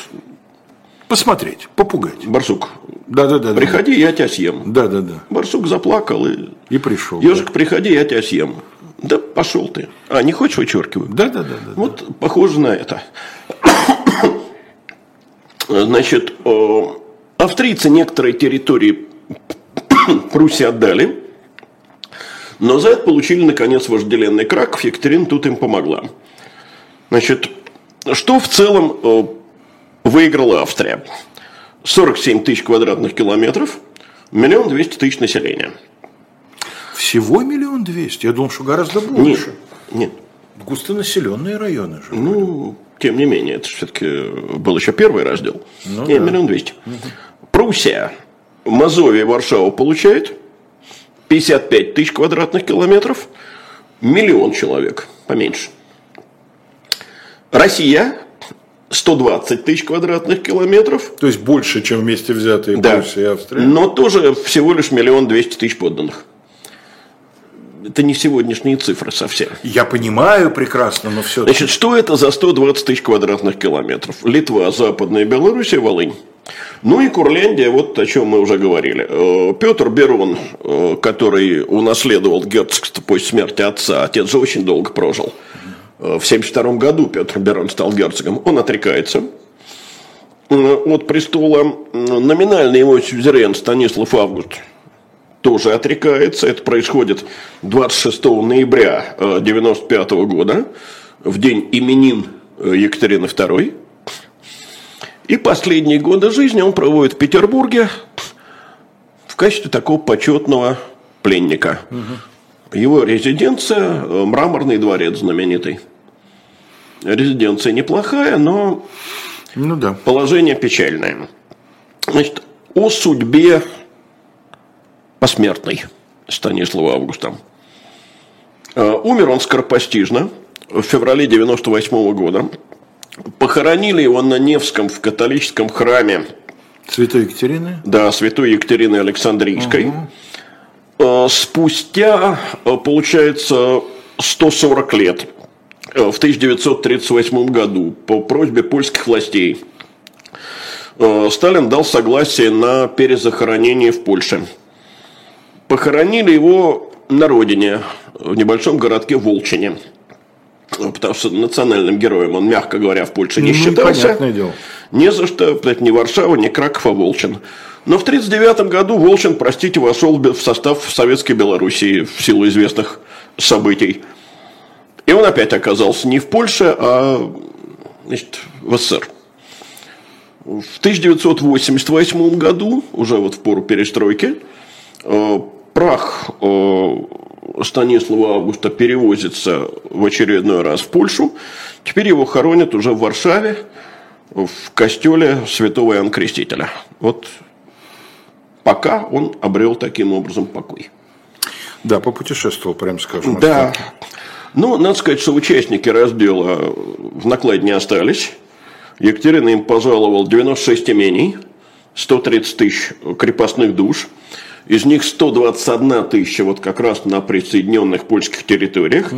Посмотреть, попугать. Барсук, да, да, да. Приходи, да. я тебя съем. Да, да, да. Барсук заплакал и. И пришел. Ежик, да. приходи, я тебя съем. Да пошел ты. А, не хочешь, вычеркиваю? Да, да, да. да вот да. похоже на это. Значит, Австрийцы некоторые территории Пруссии отдали, но за это получили, наконец, вожделенный Краков. Екатерина тут им помогла. Значит, что в целом э, выиграла Австрия? 47 тысяч квадратных километров, миллион двести тысяч населения. Всего миллион двести? Я думал, что гораздо больше. Нет. нет. Густонаселенные районы же. Ну, тем не менее, это все-таки был еще первый раздел. Ну, Нет, да. миллион двести. Угу. Пруссия, Мазовия, Варшава получает 55 тысяч квадратных километров, миллион человек, поменьше. Россия 120 тысяч квадратных километров. То есть больше, чем вместе взятые Да. Польша и Австрия. Но тоже всего лишь миллион двести тысяч подданных. Это не сегодняшние цифры совсем. Я понимаю прекрасно, но все Значит, что это за 120 тысяч квадратных километров? Литва, Западная Белоруссия, Волынь. Ну и Курляндия, вот о чем мы уже говорили. Э, Петр Берон, э, который унаследовал герцогство после смерти отца, отец же очень долго прожил. Э, В 1972 году Петр Берон стал герцогом. Он отрекается от престола. Номинальный его сюзерен Станислав Август тоже отрекается. Это происходит 26 ноября 1995 года, в день именин Екатерины II. И последние годы жизни он проводит в Петербурге в качестве такого почетного пленника. Его резиденция э, – Мраморный дворец знаменитый. Резиденция неплохая, но Ну да. положение печальное. Значит, о судьбе посмертной Станислава Августа. Э, Умер он скоропостижно в феврале 98 года. Похоронили его на Невском в католическом храме Святой Екатерины. да, святой Екатерины Александрийской. Э, Спустя, э, получается, 140 лет, э, в 1938 году, по просьбе польских властей, Сталин дал согласие на перезахоронение в Польше. Похоронили его на родине, в небольшом городке Волчине. Э, Потому что национальным героем он, мягко говоря, в Польше не Ну, считался. понятное дело. Не за что, кстати, ни Варшава, ни Краков, а Волчин. Но в 1939 году Волчин, простите, вошел в состав Советской Белоруссии в силу известных событий. И он опять оказался не в Польше, а значит, в СССР. В 1988 году, уже вот в пору перестройки, э, прах э, Станислава Августа перевозится в очередной раз в Польшу. Теперь его хоронят уже в Варшаве, в костеле святого Иоанна Крестителя. Вот пока он обрел таким образом покой. Да, попутешествовал, прям скажем. Да. Ну, надо сказать, что участники раздела в накладе не остались. Екатерина им пожаловал 96 имений, 130 тысяч крепостных душ. Из них 121 тысяча вот как раз на присоединенных польских территориях.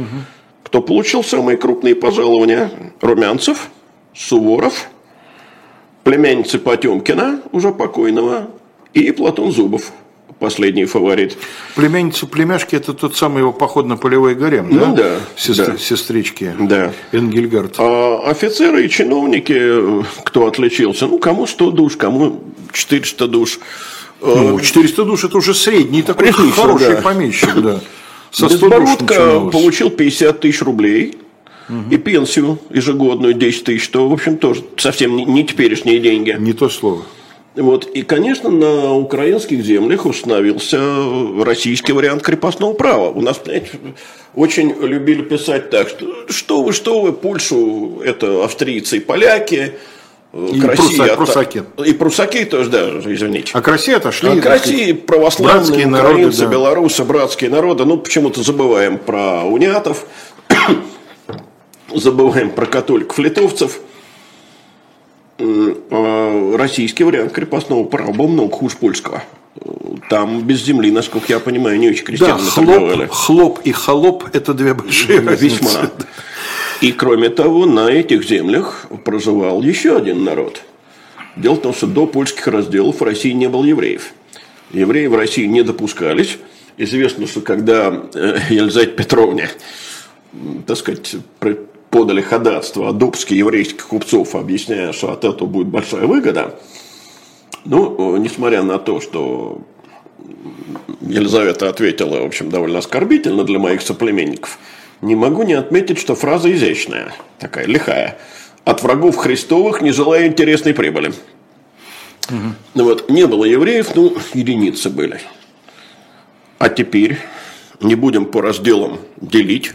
Кто получил самые крупные пожалования? Румянцев, Суворов, племянница Потемкина, уже покойного, и Платон Зубов, последний фаворит. Племянница племяшки это тот самый его поход на полевой гарем, Ну да, Сестр- да. Сестрички. Да. Энгельгард. А офицеры и чиновники, кто отличился, ну, кому 100 душ, кому 400 душ. Э, Ну, 400 душ это уже средний такой Прилично, хороший да. помещик, да. Со 100 душ Безбородко начиналось. получил 50 тысяч рублей и пенсию ежегодную 10 тысяч, что, в общем, тоже совсем не, не теперешние деньги. Не то слово. Вот. И, конечно, на украинских землях установился российский вариант крепостного права. У нас, понимаете, очень любили писать так, что что вы, что вы, Польшу, это австрийцы и поляки, И к России пруса- отта- прусаки. И прусаки тоже, да, извините. А к России отошли. А к России православные, братские народы, украинцы, да. белорусы, братские народы. Ну, почему-то забываем про унятов, забываем про католиков, литовцев. А Российский вариант крепостного права был много хуже польского. Там без земли, насколько я понимаю, не очень Да, крестьяне торговали. хлоп, хлоп и холоп – это две большие разницы. Весьма. И кроме того, на этих землях проживал еще один народ. Дело в том, что до польских разделов в России не было евреев. Евреи в России не допускались. Известно, что когда э, Елизавете Петровне, так сказать, подали ходатство о допуске еврейских купцов, объясняя, что от этого будет большая выгода, ну, несмотря на то, что Елизавета ответила, в общем, довольно оскорбительно для моих соплеменников. Не могу не отметить, что фраза изящная, такая лихая. От врагов Христовых не желаю интересной прибыли. Ну вот, не было евреев, ну, единицы были. А теперь не будем по разделам делить,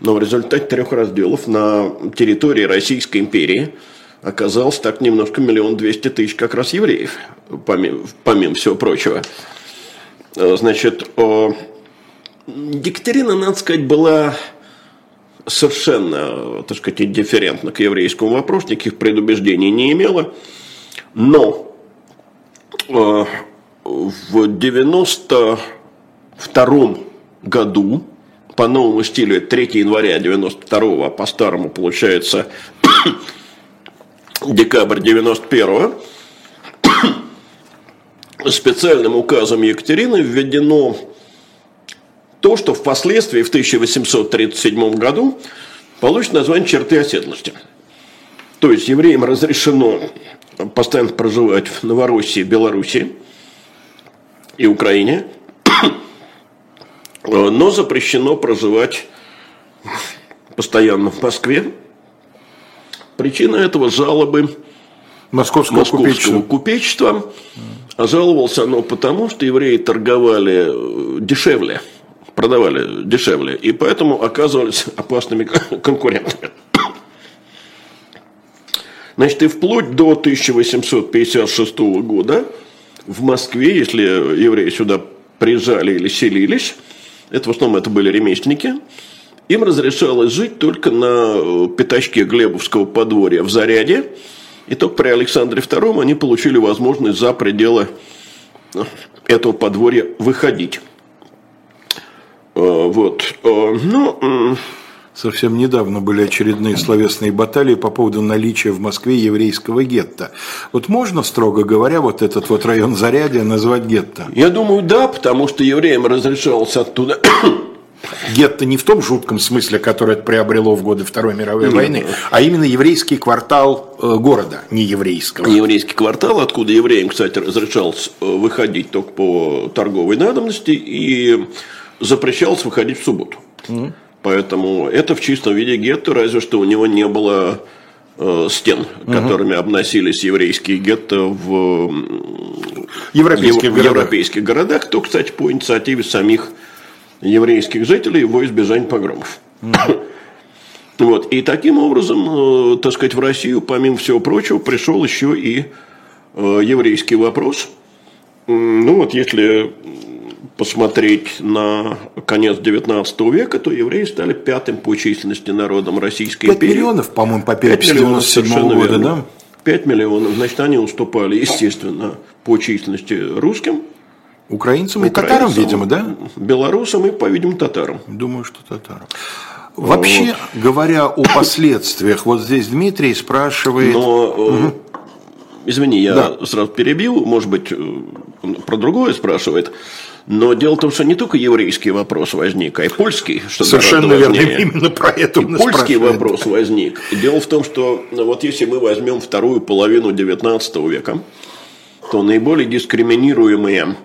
но в результате трех разделов на территории Российской империи оказалось так немножко миллион двести тысяч как раз евреев, помимо, помимо всего прочего. Значит, Екатерина, надо сказать, была совершенно, так сказать, индифферентна к еврейскому вопросу, никаких предубеждений не имела. Но э, в 92 году по новому стилю, это 3 января 92 а по старому получается декабрь 91 специальным указом Екатерины введено то, что впоследствии в 1837 году получит название черты оседлости. То есть евреям разрешено постоянно проживать в Новороссии, Белоруссии и Украине, но запрещено проживать постоянно в Москве. Причина этого жалобы Московского, Московского купечества. купечества. А жаловался оно потому, что евреи торговали дешевле – продавали дешевле, и поэтому оказывались опасными конкурентами. Значит, и вплоть до 1856 года в Москве, если евреи сюда приезжали или селились, это в основном это были ремесленники, им разрешалось жить только на пятачке Глебовского подворья в Заряде, и только при Александре II они получили возможность за пределы этого подворья выходить. Э, вот. Э, ну, Совсем недавно были очередные словесные баталии по поводу наличия в Москве еврейского гетто. Вот можно, строго говоря, вот этот вот район Зарядья назвать гетто? Я думаю, да, потому что евреям разрешалось оттуда Гетто не в том жутком смысле, который это приобрело в годы Второй мировой войны, а именно еврейский квартал э, города, не еврейского. Еврейский квартал, откуда евреям, кстати, разрешалось выходить только по торговой надобности и запрещалось выходить в субботу. Mm. Поэтому это в чистом виде гетто, разве что у него не было э, стен, которыми угу. обносились еврейские гетто в европейских, ев, городах. европейских городах, то, кстати, по инициативе самих еврейских жителей его избежание погромов. Угу. Вот. И таким образом, э, так сказать, в Россию, помимо всего прочего, пришел еще и э, еврейский вопрос. Ну вот, если посмотреть на конец 19 века, то евреи стали пятым по численности народом Российской 5 империи. 5 миллионов, по-моему, по переписи 97 года, верно. да? 5 миллионов. Значит, они уступали, естественно, по численности русским. Украинцам и татарам, видимо, да? Белорусам и, по-видимому, татарам. Думаю, что татарам. Вообще, вот. говоря о последствиях, вот здесь Дмитрий спрашивает... Но, угу. извини, я да. сразу перебил, может быть, э, про другое спрашивает. Но дело в том, что не только еврейский вопрос возник, а и польский. Что Совершенно верно, именно про это он Польский вопрос возник. Дело в том, что ну, вот если мы возьмем вторую половину XIX века, то наиболее дискриминируемые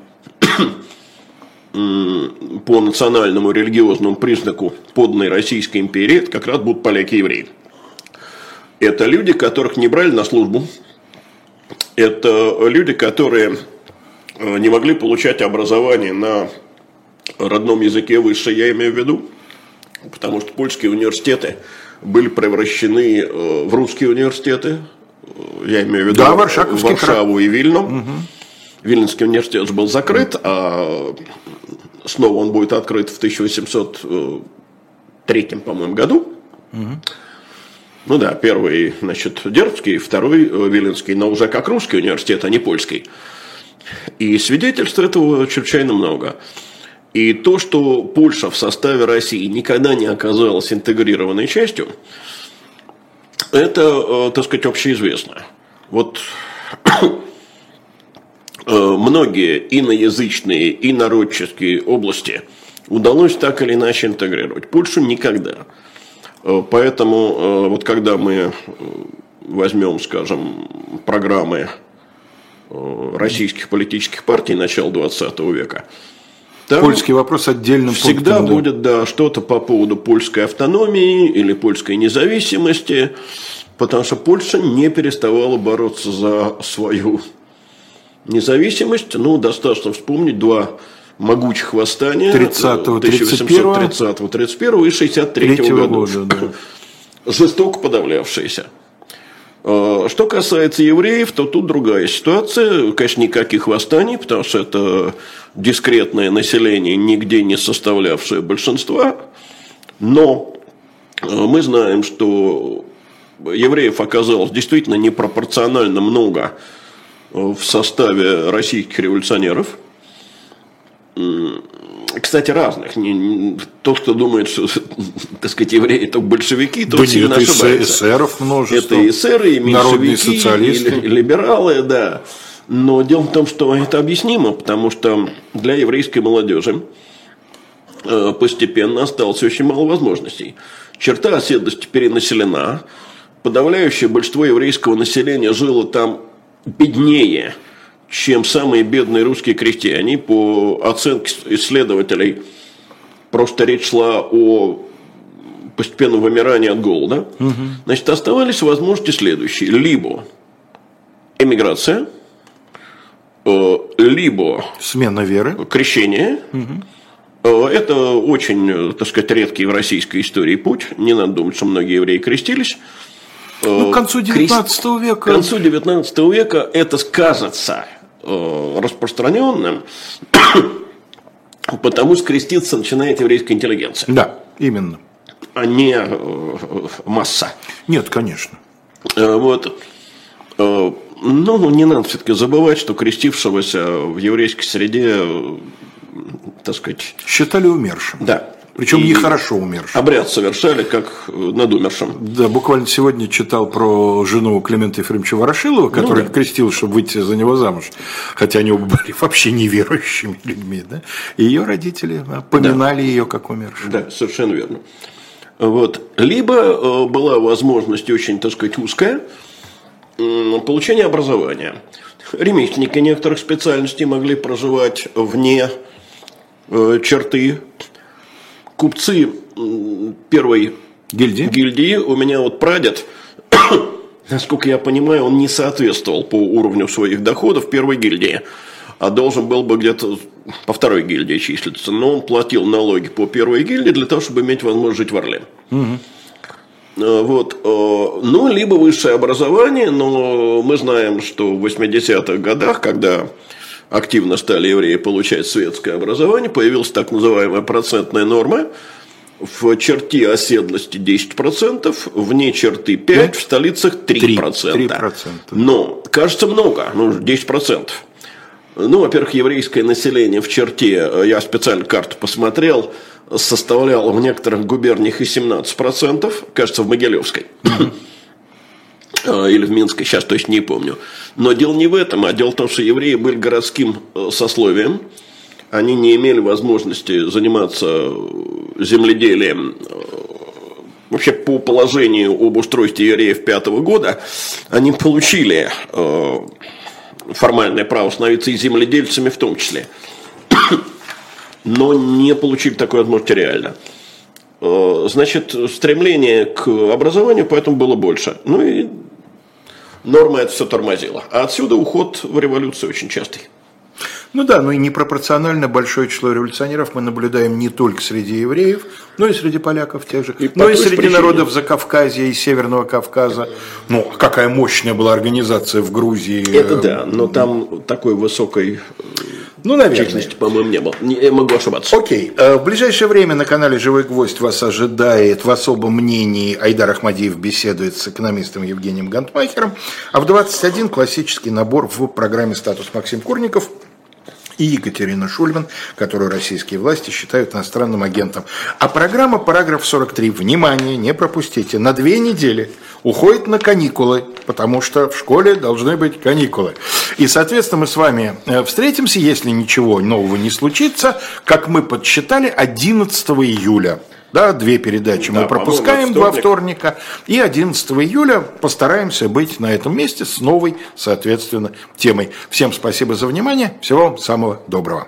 по национальному религиозному признаку подной Российской империи, это как раз будут поляки и евреи. Это люди, которых не брали на службу. Это люди, которые не могли получать образование на родном языке высшее, я имею в виду, потому что польские университеты были превращены э, в русские университеты, я имею в виду да, Варшаву и Вильну. Угу. Вильнинский университет был закрыт, а снова он будет открыт в 1803, по-моему, году. Угу. Ну да, первый, значит, Дербский, второй э, Виленский, но уже как русский университет, а не польский. И свидетельств этого чрезвычайно много. И то, что Польша в составе России никогда не оказалась интегрированной частью, это, э, так сказать, общеизвестно. Вот э, многие иноязычные и народческие области удалось так или иначе интегрировать. Польшу никогда. Э, поэтому вот когда мы возьмем, скажем, программы российских политических партий начала 20 века. Там Польский вопрос отдельным Всегда пунктом, да. будет да, что-то по поводу польской автономии или польской независимости, потому что Польша не переставала бороться за свою независимость. Ну, достаточно вспомнить два могучих восстания 1830-31 и 63 -го года. года да. Жестоко подавлявшиеся. А, что касается евреев, то тут другая ситуация. Конечно, никаких восстаний, потому что это дискретное население, нигде не составлявшее большинства. Но Мы знаем, что евреев оказалось действительно непропорционально много в составе российских революционеров. Кстати, разных. Не, тот, кто думает, что, так сказать, евреи это большевики, тот да сильно нет, ошибается. эсеров множество. Это эсеры, и меньшевики, социалисты. и либералы, да. Но дело в том, что это объяснимо, потому что для еврейской молодежи э, постепенно осталось очень мало возможностей. Черта оседлости перенаселена, подавляющее большинство еврейского населения жило там беднее, чем самые бедные русские крестьяне. По оценке исследователей, просто речь шла о постепенном вымирании от голода. Угу. Значит, оставались возможности следующие. Либо эмиграция, э, либо смена веры, крещение. Угу. Это очень, так сказать, редкий в российской истории путь. Не надо думать, что многие евреи крестились. Ну, к концу 19 века. К концу 19 века это скажется э, распространенным, потому что креститься начинает еврейская интеллигенция. Да, именно. А не э, масса. Нет, конечно. Э, вот. Ну, не надо все-таки забывать, что крестившегося в еврейской среде, так сказать... Считали умершим. Да. Причем нехорошо умершим. Обряд совершали, как над умершим. Да, буквально сегодня читал про жену Климента Ефремовича Ворошилова, который ну, да. крестил, чтобы выйти за него замуж. Хотя они оба были вообще неверующими людьми. Да? И ее родители поминали да. ее как умершую. Да, совершенно верно. Вот. Либо э, была возможность очень, так сказать, узкая получения образования. Ремесленники некоторых специальностей могли проживать вне э, черты купцы первой гильдии. гильдии, у меня вот прадед, насколько я понимаю, он не соответствовал по уровню своих доходов первой гильдии, а должен был бы где-то по второй гильдии числиться. Но он платил налоги по первой гильдии для того, чтобы иметь возможность жить в Орле. Угу. Вот. Э, ну, либо высшее образование, но мы знаем, что в 80-х годах, когда активно стали евреи получать светское образование, появилась так называемая процентная норма, в черте оседлости 10%, вне черты 5%, в столицах 3%. 3%. 3%. Но, кажется, много, ну, 10%. Ну, во-первых, еврейское население в черте, я специально карту посмотрел, составляло в некоторых губерниях и 17%, кажется, в Могилевской. Э, или в Минске, сейчас точно не помню. Но дело не в этом, а дело в том, что евреи были городским э, сословием, они не имели возможности заниматься э, земледелием вообще по положению об устройстве евреев пятого года, они получили формальное право становиться и земледельцами в том числе, но не получили такой возможности реально. Значит, стремление к образованию поэтому было больше. Ну и норма это все тормозила. А отсюда уход в революцию очень частый. Ну да, но и непропорционально большое число революционеров мы наблюдаем не только среди евреев, но и среди поляков тех же, и но и среди причине. народов Закавказья и Северного Кавказа. Ну, какая мощная была организация в Грузии. Это да, но там такой высокой ну, наверное. по-моему, не было. Не, я могу ошибаться. Окей. Э, в ближайшее время на канале «Живой гвоздь» вас ожидает в особом мнении Айдар Ахмадиев беседует с экономистом Евгением Гантмахером, а в 21 классический набор в программе «Статус Максим Курников» и Екатерина Шульман, которую российские власти считают иностранным агентом. А программа «Параграф 43», внимание, не пропустите, на две недели уходит на каникулы, потому что в школе должны быть каникулы. И, соответственно, мы с вами э, встретимся, если ничего нового не случится, как мы подсчитали, 11 июля. Да, две передачи да, мы пропускаем, два вторника. И 11 июля постараемся быть на этом месте с новой, соответственно, темой. Всем спасибо за внимание. Всего самого доброго.